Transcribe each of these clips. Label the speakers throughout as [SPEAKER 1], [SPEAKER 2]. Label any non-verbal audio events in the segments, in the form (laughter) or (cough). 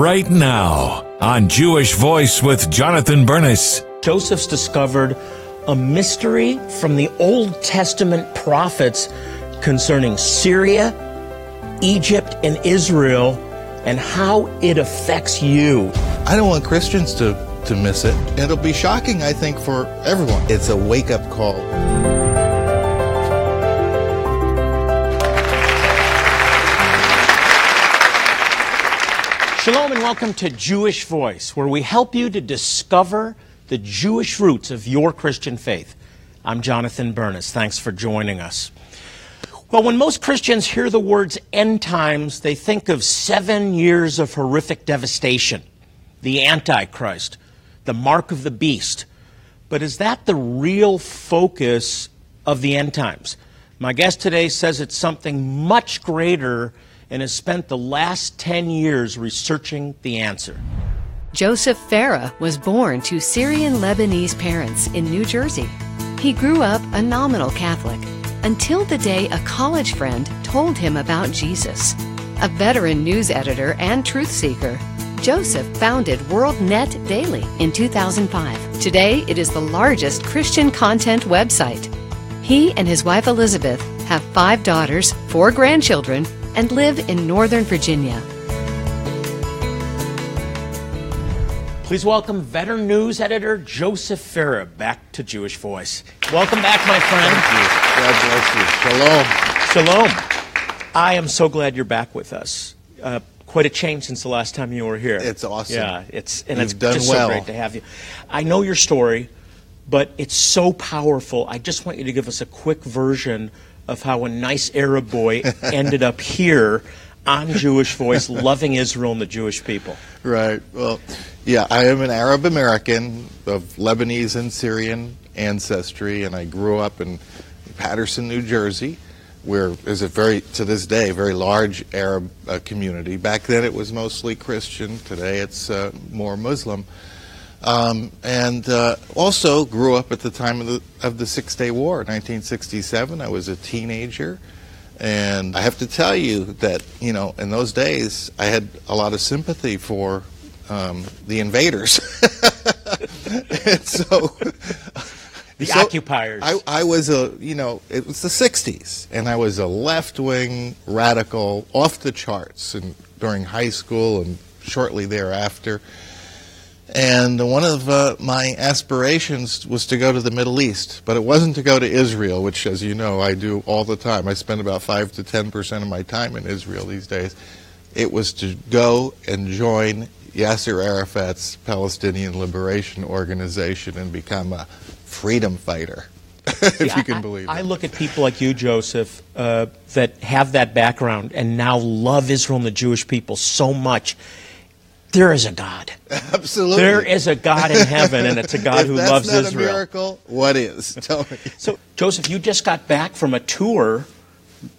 [SPEAKER 1] right now on Jewish Voice with Jonathan Bernis.
[SPEAKER 2] Joseph's discovered a mystery from the Old Testament prophets concerning Syria, Egypt, and Israel and how it affects you.
[SPEAKER 3] I don't want Christians to, to miss it. It'll be shocking, I think, for everyone. It's a wake up call.
[SPEAKER 2] Welcome to Jewish Voice, where we help you to discover the Jewish roots of your Christian faith. I'm Jonathan Bernis. Thanks for joining us. Well, when most Christians hear the words end times, they think of seven years of horrific devastation, the Antichrist, the mark of the beast. But is that the real focus of the end times? My guest today says it's something much greater and has spent the last 10 years researching the answer.
[SPEAKER 4] Joseph Farah was born to Syrian Lebanese parents in New Jersey. He grew up a nominal Catholic until the day a college friend told him about Jesus. A veteran news editor and truth seeker, Joseph founded WorldNet Daily in 2005. Today, it is the largest Christian content website. He and his wife Elizabeth have five daughters, four grandchildren, and live in Northern Virginia.
[SPEAKER 2] Please welcome veteran news editor Joseph Farah back to Jewish Voice. Welcome back, my friend.
[SPEAKER 3] God bless you. Shalom.
[SPEAKER 2] Shalom. I am so glad you're back with us. Uh, quite a change since the last time you were here.
[SPEAKER 3] It's awesome.
[SPEAKER 2] Yeah, it's and
[SPEAKER 3] You've
[SPEAKER 2] it's
[SPEAKER 3] done
[SPEAKER 2] just
[SPEAKER 3] well.
[SPEAKER 2] so great to have you. I know your story, but it's so powerful. I just want you to give us a quick version of how a nice Arab boy (laughs) ended up here on Jewish Voice, loving Israel and the Jewish people.
[SPEAKER 3] Right. Well, yeah, I am an Arab American of Lebanese and Syrian ancestry, and I grew up in Paterson, New Jersey, where is a very, to this day, very large Arab uh, community. Back then it was mostly Christian. Today it's uh, more Muslim. Um, and uh, also grew up at the time of the, of the Six Day War, 1967. I was a teenager. And I have to tell you that, you know, in those days, I had a lot of sympathy for um, the invaders. (laughs) and so. (laughs)
[SPEAKER 2] The
[SPEAKER 3] so
[SPEAKER 2] occupiers.
[SPEAKER 3] I, I was a, you know, it was the 60s, and I was a left wing radical off the charts and during high school and shortly thereafter. And one of uh, my aspirations was to go to the Middle East, but it wasn't to go to Israel, which, as you know, I do all the time. I spend about 5 to 10 percent of my time in Israel these days. It was to go and join Yasser Arafat's Palestinian Liberation Organization and become a freedom fighter, (laughs) if
[SPEAKER 2] See,
[SPEAKER 3] you can
[SPEAKER 2] I-
[SPEAKER 3] believe it.
[SPEAKER 2] I look at people like you, Joseph, uh, that have that background and now love Israel and the Jewish people so much. There is a God.
[SPEAKER 3] Absolutely.
[SPEAKER 2] There is a God in heaven, and it's a God who
[SPEAKER 3] that's
[SPEAKER 2] loves
[SPEAKER 3] not
[SPEAKER 2] Israel.
[SPEAKER 3] a miracle, what is? (laughs) Tell me.
[SPEAKER 2] So, Joseph, you just got back from a tour,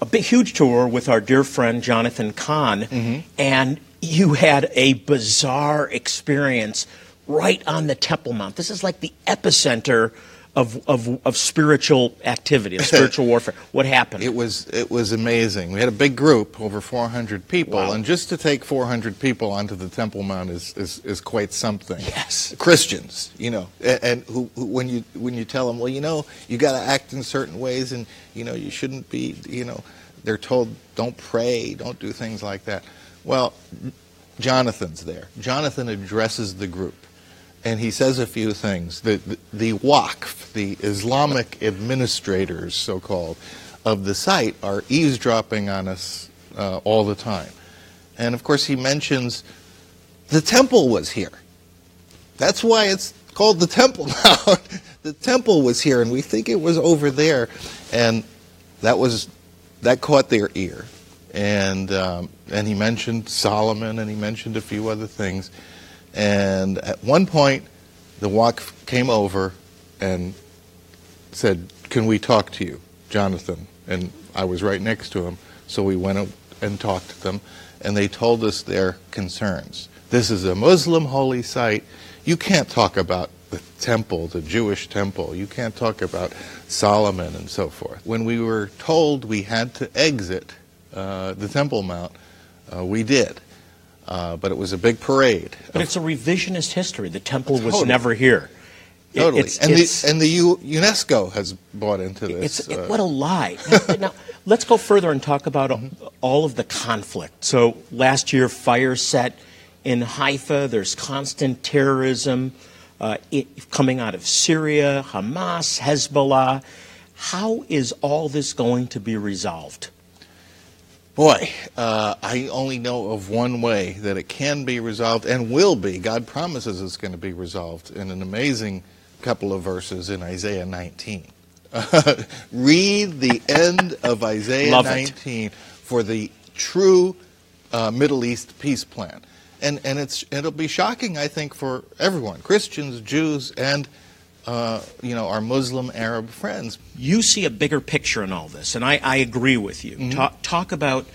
[SPEAKER 2] a big, huge tour with our dear friend Jonathan Cahn,
[SPEAKER 3] Mm-hmm.
[SPEAKER 2] and you had a bizarre experience right on the Temple Mount. This is like the epicenter of, of, of spiritual activity, of spiritual (laughs) warfare. What happened?
[SPEAKER 3] It was it was amazing. We had a big group, over 400 people,
[SPEAKER 2] Wow.
[SPEAKER 3] and just to take 400 people onto the Temple Mount is, is, is quite something.
[SPEAKER 2] Yes.
[SPEAKER 3] Christians, you know, and, and who, who when you when you tell them, well, you know, you got to act in certain ways, and you know, you shouldn't be, you know, they're told don't pray, don't do things like that. Well, Jonathan's there. Jonathan addresses the group and he says a few things. The, the, the Waqf, the Islamic administrators, so called, of the site are eavesdropping on us uh, all the time. And of course, he mentions the temple was here. That's why it's called the Temple (laughs) now. the temple was here, and we think it was over there. And that was that caught their ear. And um, and he mentioned Solomon, and he mentioned a few other things. And at one point, the Waqf came over and said, "Can we talk to you, Jonathan?" And I was right next to him, so we went and talked to them, and they told us their concerns. This is a Muslim holy site. You can't talk about the temple, the Jewish temple. You can't talk about Solomon and so forth. When we were told we had to exit uh, the Temple Mount, uh, we did. Uh, but it was a big parade.
[SPEAKER 2] But it's a revisionist history. The temple was never here. It-
[SPEAKER 3] Totally.
[SPEAKER 2] it's-
[SPEAKER 3] and
[SPEAKER 2] it's-
[SPEAKER 3] the, and the U- UNESCO has bought into this.
[SPEAKER 2] It's
[SPEAKER 3] uh,
[SPEAKER 2] what a lie. Now, (laughs) now, let's go further and talk about all of the conflict. So last year, fire set in Haifa. There's constant terrorism uh, it, coming out of Syria, Hamas, Hezbollah. How is all this going to be resolved?
[SPEAKER 3] Boy, uh, I only know of one way that it can be resolved and will be. God promises it's going to be resolved in an amazing couple of verses in Isaiah 19. (laughs) read the end of Isaiah
[SPEAKER 2] Love it.
[SPEAKER 3] 19 for the true uh, Middle East peace plan. And, and it's, it'll be shocking, I think, for everyone Christians, Jews, and uh, you know, our Muslim Arab friends.
[SPEAKER 2] You see a bigger picture in all this, and I, I agree with you. Talk, talk about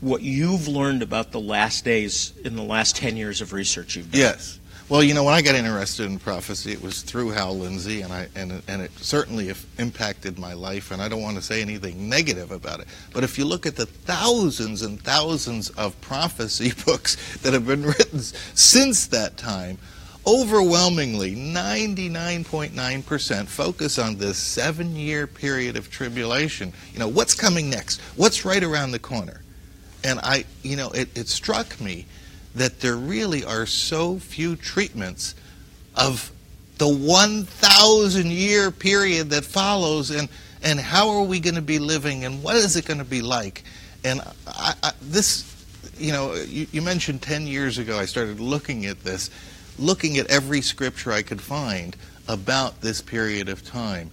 [SPEAKER 2] what you've learned about the last days in the last 10 years of research you've done.
[SPEAKER 3] Yes. Well, you know, when I got interested in prophecy, it was through Hal Lindsey, and I and it- and it certainly impacted my life. And I don't want to say anything negative about it, but if you look at the thousands and thousands of prophecy (laughs) books that have been written since that time, overwhelmingly 99.9% focus on this seven-year period of tribulation. You know, what's coming next? What's right around the corner? And I, you know, it, it struck me that there really are so few treatments of the 1,000 year period that follows and, and how are we going to be living and what is it going to be like? And I, I, this, you know, you, you mentioned 10 years ago I started looking at this, looking at every scripture I could find about this period of time.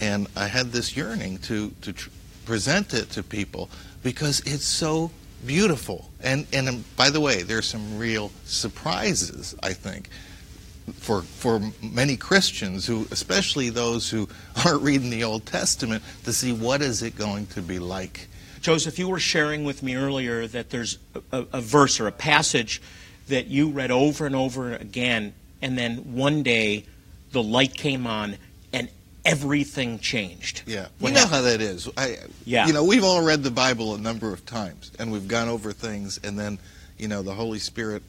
[SPEAKER 3] And I had this yearning to, to tr- present it to people because it's so beautiful. And, and um, by the way, there's some real surprises, I think, for, for many Christians who, especially those who (laughs) aren't reading the Old Testament, to see what is it going to be like.
[SPEAKER 2] Joseph, you were sharing with me earlier that there's a, a verse or a passage that you read over and over again, and then one day the light came on and everything changed.
[SPEAKER 3] Yeah, you know
[SPEAKER 2] happened?
[SPEAKER 3] how that is. I,
[SPEAKER 2] Yeah.
[SPEAKER 3] you know, we've all read the Bible a number of times, and we've gone over things, and then, you know, the Holy Spirit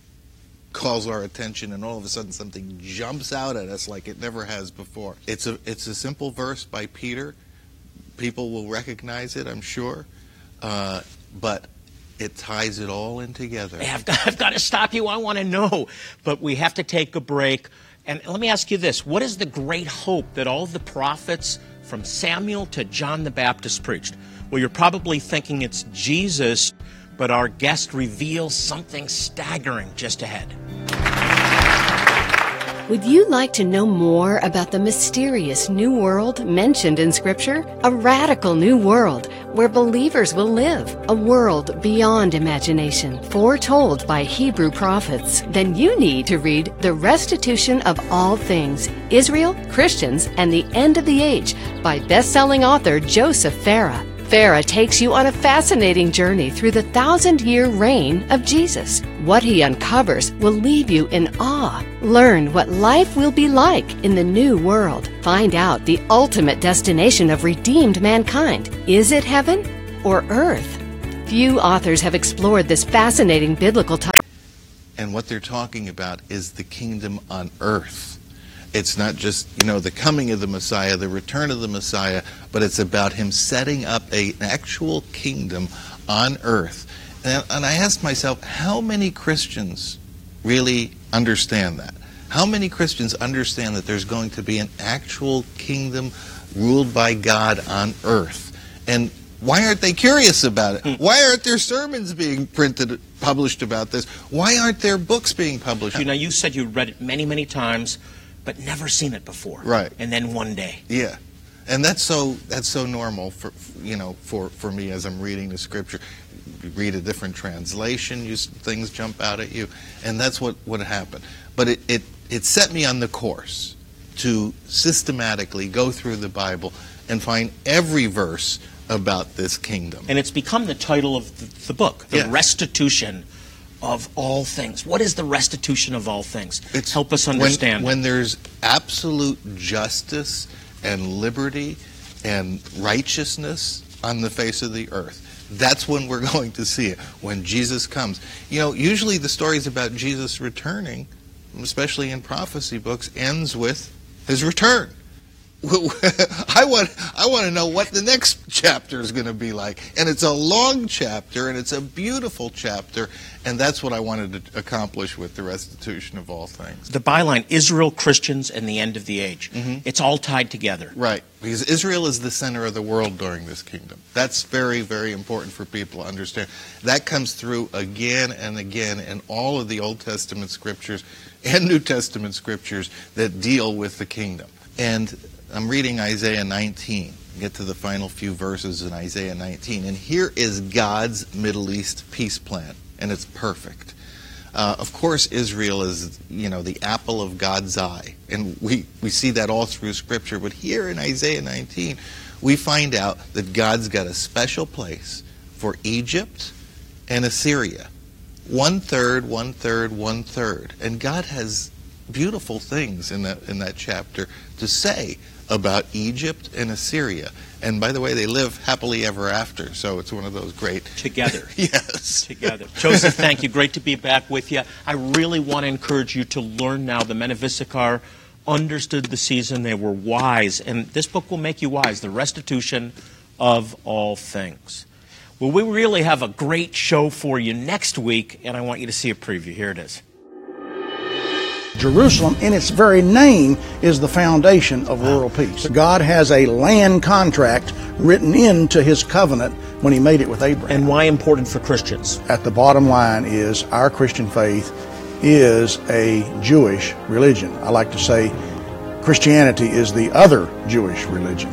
[SPEAKER 3] calls our attention, and all of a sudden something jumps out at us like it never has before. It's a it's a simple verse by Peter. People will recognize it, I'm sure, uh, but it ties it all in together.
[SPEAKER 2] Hey, I've got, (laughs) I've got to stop you. I want to know. But we have to take a break. And let me ask you this What is the great hope that all the prophets from Samuel to John the Baptist preached? Well, you're probably thinking it's Jesus, but our guest reveals something staggering just ahead.
[SPEAKER 4] Would you like to know more about the mysterious new world mentioned in Scripture? A radical new world where believers will live, a world beyond imagination, foretold by Hebrew prophets. Then you need to read The Restitution of All Things Israel, Christians, and the End of the Age by best-selling author Joseph Farah. Farah takes you on a fascinating journey through the thousand year reign of Jesus. What he uncovers will leave you in awe. Learn what life will be like in the new world. Find out the ultimate destination of redeemed mankind. Is it heaven or earth? Few authors have explored this fascinating biblical topic.
[SPEAKER 3] and what they're talking about is the kingdom on earth. It's not just, you know, the coming of the Messiah, the return of the Messiah, but it's about him setting up a, an actual kingdom on earth. And, and I asked myself, how many Christians really understand that? How many Christians understand that there's going to be an actual kingdom ruled by God on earth? And why aren't they curious about it? Hmm. Why aren't there sermons being printed, published about this? Why aren't there books being published?
[SPEAKER 2] You know, you said you read it many, many times, but never seen it before.
[SPEAKER 3] Right.
[SPEAKER 2] And then one day.
[SPEAKER 3] Yeah, and that's so that's so normal for you know for for me as I'm reading the scripture. You read a different translation, you things jump out at you, and that's what what happened. But it it it set me on the course to systematically go through the Bible and find every verse about this kingdom.
[SPEAKER 2] And it's become the title of the, the book, The. Restitution of All Things. What is the restitution of all things?
[SPEAKER 3] It's
[SPEAKER 2] Help us
[SPEAKER 3] when-
[SPEAKER 2] understand.
[SPEAKER 3] When, there's absolute justice and liberty and righteousness on the face of the earth. That's when we're (laughs) going to see it, when Jesus comes. You know, usually the stories about Jesus returning, especially in prophecy books, ends with his return. (laughs) I want I want to know what the next chapter is going to be like, and it's a long chapter, and it's a beautiful chapter, and that's what I wanted to accomplish with the restitution of all things.
[SPEAKER 2] The byline: Israel, Christians, and the end of the age.
[SPEAKER 3] Mm-hmm.
[SPEAKER 2] It's all tied together.
[SPEAKER 3] Right, because Israel is the center of the world during this kingdom. That's very very important for people to understand. That comes through again and again in all of the Old Testament scriptures and New Testament scriptures that deal with the kingdom. And I'm reading Isaiah 19. Get to the final few verses in Isaiah 19. And here is God's Middle East peace plan, and it's perfect. Uh, of course, Israel is, you know, the apple of God's eye. And we, we see that all through Scripture. But here in Isaiah 19, we find out that God's got a special place for Egypt and Assyria. One third, one third, one third. And God has beautiful things in that, in that chapter to say about Egypt and Assyria. And by the way, they live happily ever after, so it's one of those great. (laughs)
[SPEAKER 2] Together.
[SPEAKER 3] yes.
[SPEAKER 2] Together. Joseph, thank you. Great to be back with you. I really want to encourage you to learn now. The men of Issachar understood the season, they were wise, and this book will make you wise the restitution of all things. Well, we really have a great show for you next week, and I want you to see a preview. Here it is.
[SPEAKER 5] Jerusalem, in its very name, is the foundation of world peace. God has a land contract written into his covenant when he made it with Abraham.
[SPEAKER 2] And why important for Christians?
[SPEAKER 5] At the bottom line is our Christian faith is a Jewish religion. I like to say Christianity is the other Jewish religion.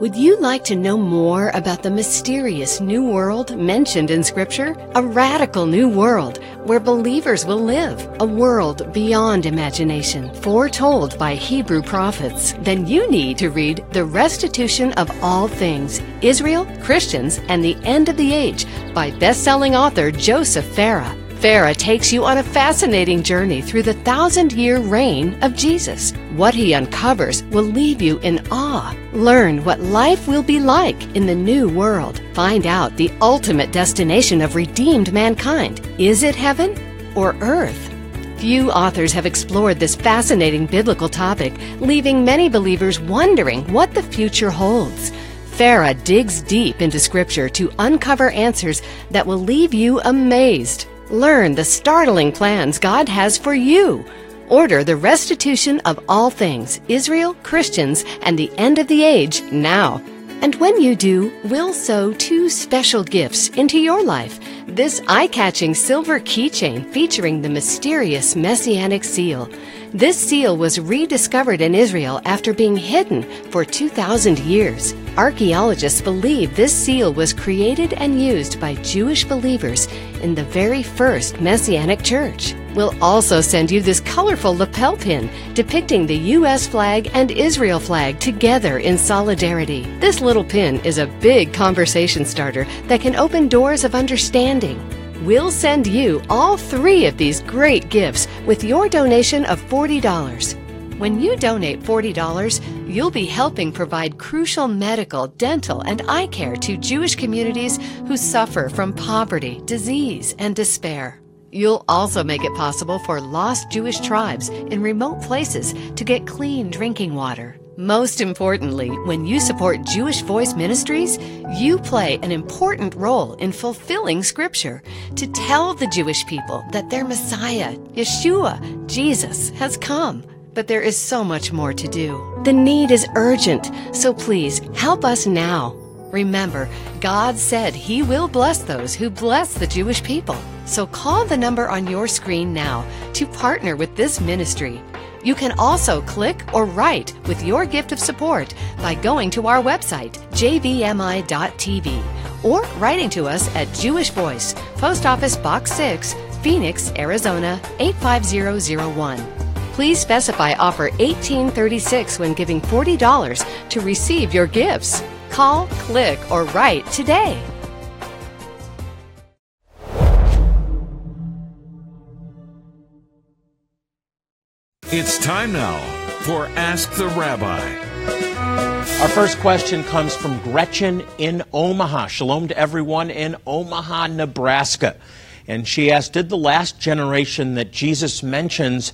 [SPEAKER 4] Would you like to know more about the mysterious new world mentioned in Scripture? A radical new world where believers will live, a world beyond imagination, foretold by Hebrew prophets. Then you need to read The Restitution of All Things Israel, Christians, and the End of the Age by best-selling author Joseph Farah. Farah takes you on a fascinating journey through the thousand year reign of Jesus. What he uncovers will leave you in awe. Learn what life will be like in the new world. Find out the ultimate destination of redeemed mankind. Is it heaven or earth? Few authors have explored this fascinating biblical topic, leaving many believers wondering what the future holds. Farah digs deep into Scripture to uncover answers that will leave you amazed. Learn the startling plans God has for you. Order the restitution of all things, Israel, Christians, and the end of the age now. And when you do, we'll sew two special gifts into your life. This eye catching silver keychain featuring the mysterious messianic seal. This seal was rediscovered in Israel after being hidden for 2,000 years. Archaeologists believe this seal was created and used by Jewish believers in the very first Messianic church. We'll also send you this colorful lapel pin depicting the U.S. flag and Israel flag together in solidarity. This little pin is a big conversation starter that can open doors of understanding. We'll send you all three of these great gifts with your donation of $40. When you donate $40, you'll be helping provide crucial medical, dental, and eye care to Jewish communities who suffer from poverty, disease, and despair. You'll also make it possible for lost Jewish tribes in remote places to get clean drinking water. Most importantly, when you support Jewish Voice Ministries, you play an important role in fulfilling Scripture to tell the Jewish people that their Messiah, Yeshua, Jesus, has come. But there is so much more to do. The need is urgent, so please help us now. Remember, God said He will bless those who bless the Jewish people. So call the number on your screen now to partner with this ministry. You can also click or write with your gift of support by going to our website, jvmi.tv, or writing to us at Jewish Voice, Post Office Box 6, Phoenix, Arizona 85001. Please specify offer 1836 when giving $40 to receive your gifts. Call, click, or write today.
[SPEAKER 1] It's time now for Ask the Rabbi.
[SPEAKER 2] Our first question comes from Gretchen in Omaha. Shalom to everyone in Omaha, Nebraska. And she asked Did the last generation that Jesus mentions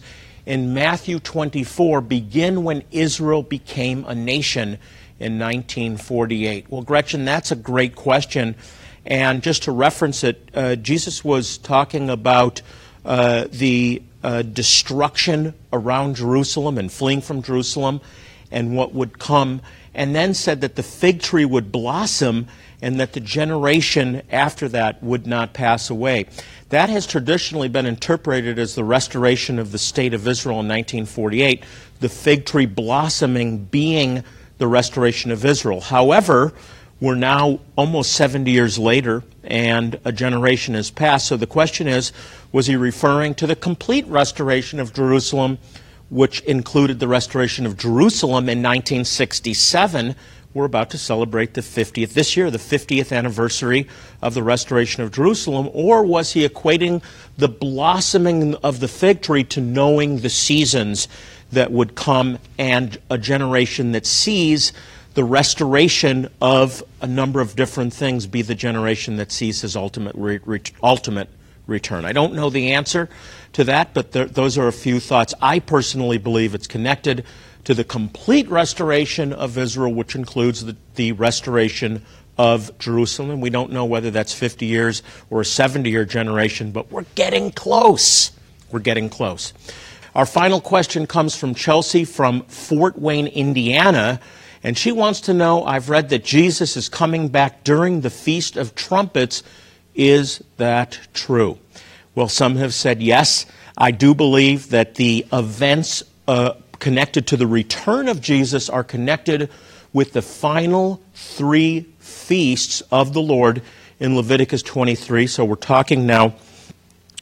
[SPEAKER 2] in Matthew 24 begin when Israel became a nation in 1948? Well, Gretchen, that's a great question. And just to reference it, uh, Jesus was talking about uh, the uh, destruction around Jerusalem and fleeing from Jerusalem and what would come and then said that the fig tree would blossom and that the generation after that would not pass away. That has traditionally been interpreted as the restoration of the state of Israel in 1948, the fig tree blossoming being the restoration of Israel. However, we're now almost 70 years later, and a generation has passed. So the question is was he referring to the complete restoration of Jerusalem? which included the restoration of Jerusalem in 1967. We're about to celebrate the 50th, this year, the 50th anniversary of the restoration of Jerusalem. Or was he equating the blossoming of the fig tree to knowing the seasons that would come and a generation that sees the restoration of a number of different things be the generation that sees his ultimate, re- re- ultimate return? I don't know the answer to that, but there, those are a few thoughts. I personally believe it's connected to the complete restoration of Israel, which includes the, the restoration of Jerusalem. We don't know whether that's 50 years or a 70 year generation, but we're getting close. We're getting close. Our final question comes from Chelsea from Fort Wayne, Indiana. And she wants to know I've read that Jesus is coming back during the Feast of Trumpets. Is that true? Well, some have said yes. I do believe that the events uh, connected to the return of Jesus are connected with the final three feasts of the Lord in Leviticus 23. So we're talking now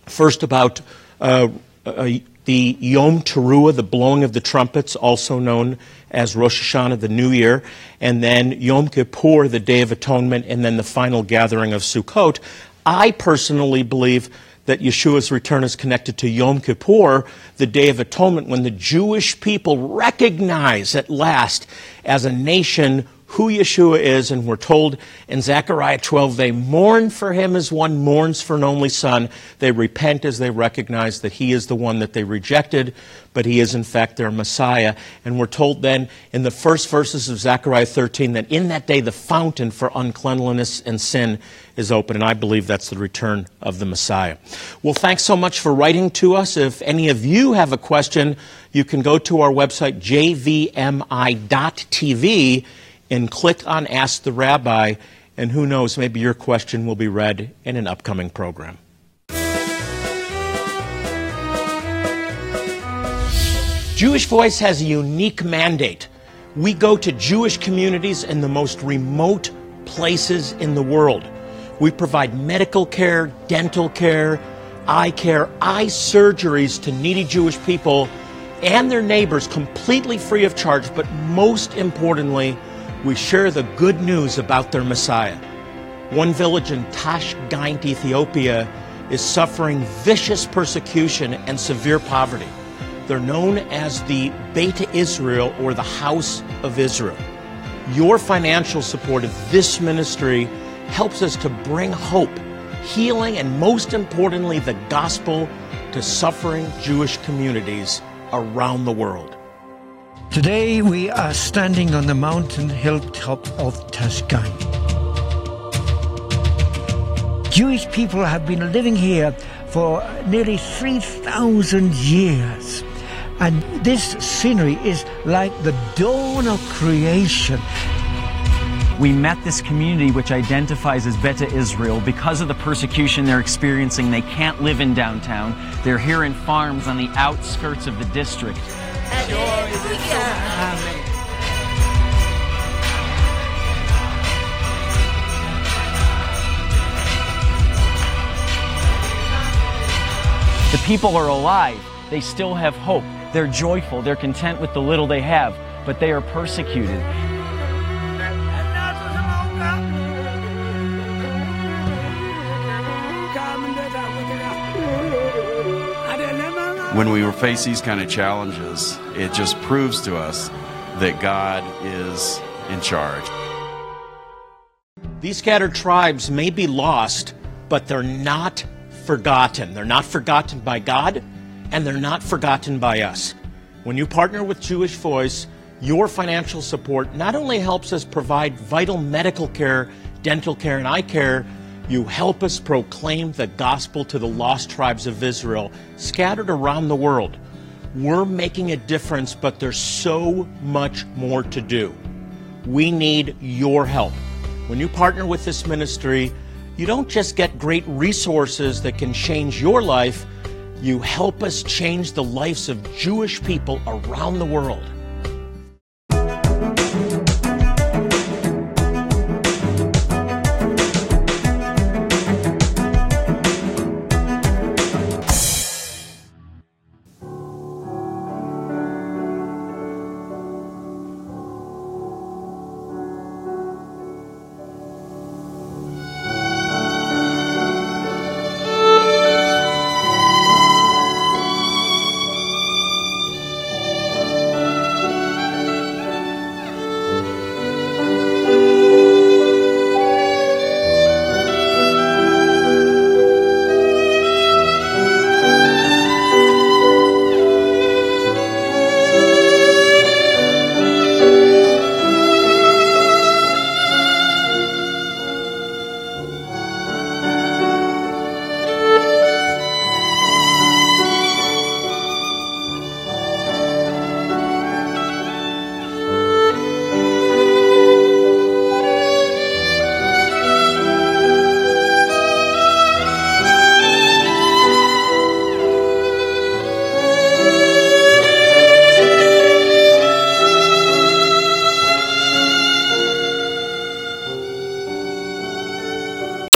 [SPEAKER 2] first about uh, uh, the Yom Teruah, the blowing of the trumpets, also known as Rosh Hashanah, the New Year, and then Yom Kippur, the Day of Atonement, and then the final gathering of Sukkot. I personally believe that Yeshua's return is connected to Yom Kippur, the Day of Atonement, when the Jewish people recognize at last as a nation who Yeshua is, and we're told in Zechariah 12 they mourn for him as one mourns for an only son. They repent as they recognize that he is the one that they rejected, but he is in fact their Messiah. And we're told then in the first verses of Zechariah 13 that in that day the fountain for uncleanliness and sin is open, and I believe that's the return of the Messiah. Well, thanks so much for writing to us. If any of you have a question, you can go to our website, jvmi.tv and click on Ask the Rabbi, and who knows, maybe your question will be read in an upcoming program. Jewish Voice has a unique mandate. We go to Jewish communities in the most remote places in the world. We provide medical care, dental care, eye care, eye surgeries to needy Jewish people and their neighbors completely free of charge, but most importantly, we share the good news about their Messiah. One village in Tashkent, Ethiopia, is suffering vicious persecution and severe poverty. They're known as the Beta Israel or the House of Israel. Your financial support of this ministry helps us to bring hope, healing, and most importantly, the gospel to suffering Jewish communities around the world.
[SPEAKER 6] Today we are standing on the mountain hilltop of Tashkent. Jewish people have been living here for nearly 3,000 years. And this scenery is like the dawn of creation.
[SPEAKER 7] We met this community which identifies as Beta Israel because of the persecution they're experiencing. They can't live in downtown. They're here in farms on the outskirts of the district. The people are alive. They still have hope. They're joyful. They're content with the little they have, but they are persecuted.
[SPEAKER 8] When we face these kind of challenges, it just proves to us that God is
[SPEAKER 1] in charge.
[SPEAKER 2] These scattered tribes may be lost, but they're not forgotten. They're not forgotten by God, and they're not forgotten by us. When you partner with Jewish Voice, your financial support not only helps us provide vital medical care, dental care, and eye care, you help us proclaim the gospel to the lost tribes of Israel scattered around the world. We're making a difference, but there's so much more to do. We need your help. When you partner with this ministry, you don't just get great resources that can change your life, you help us change the lives of Jewish people around the world.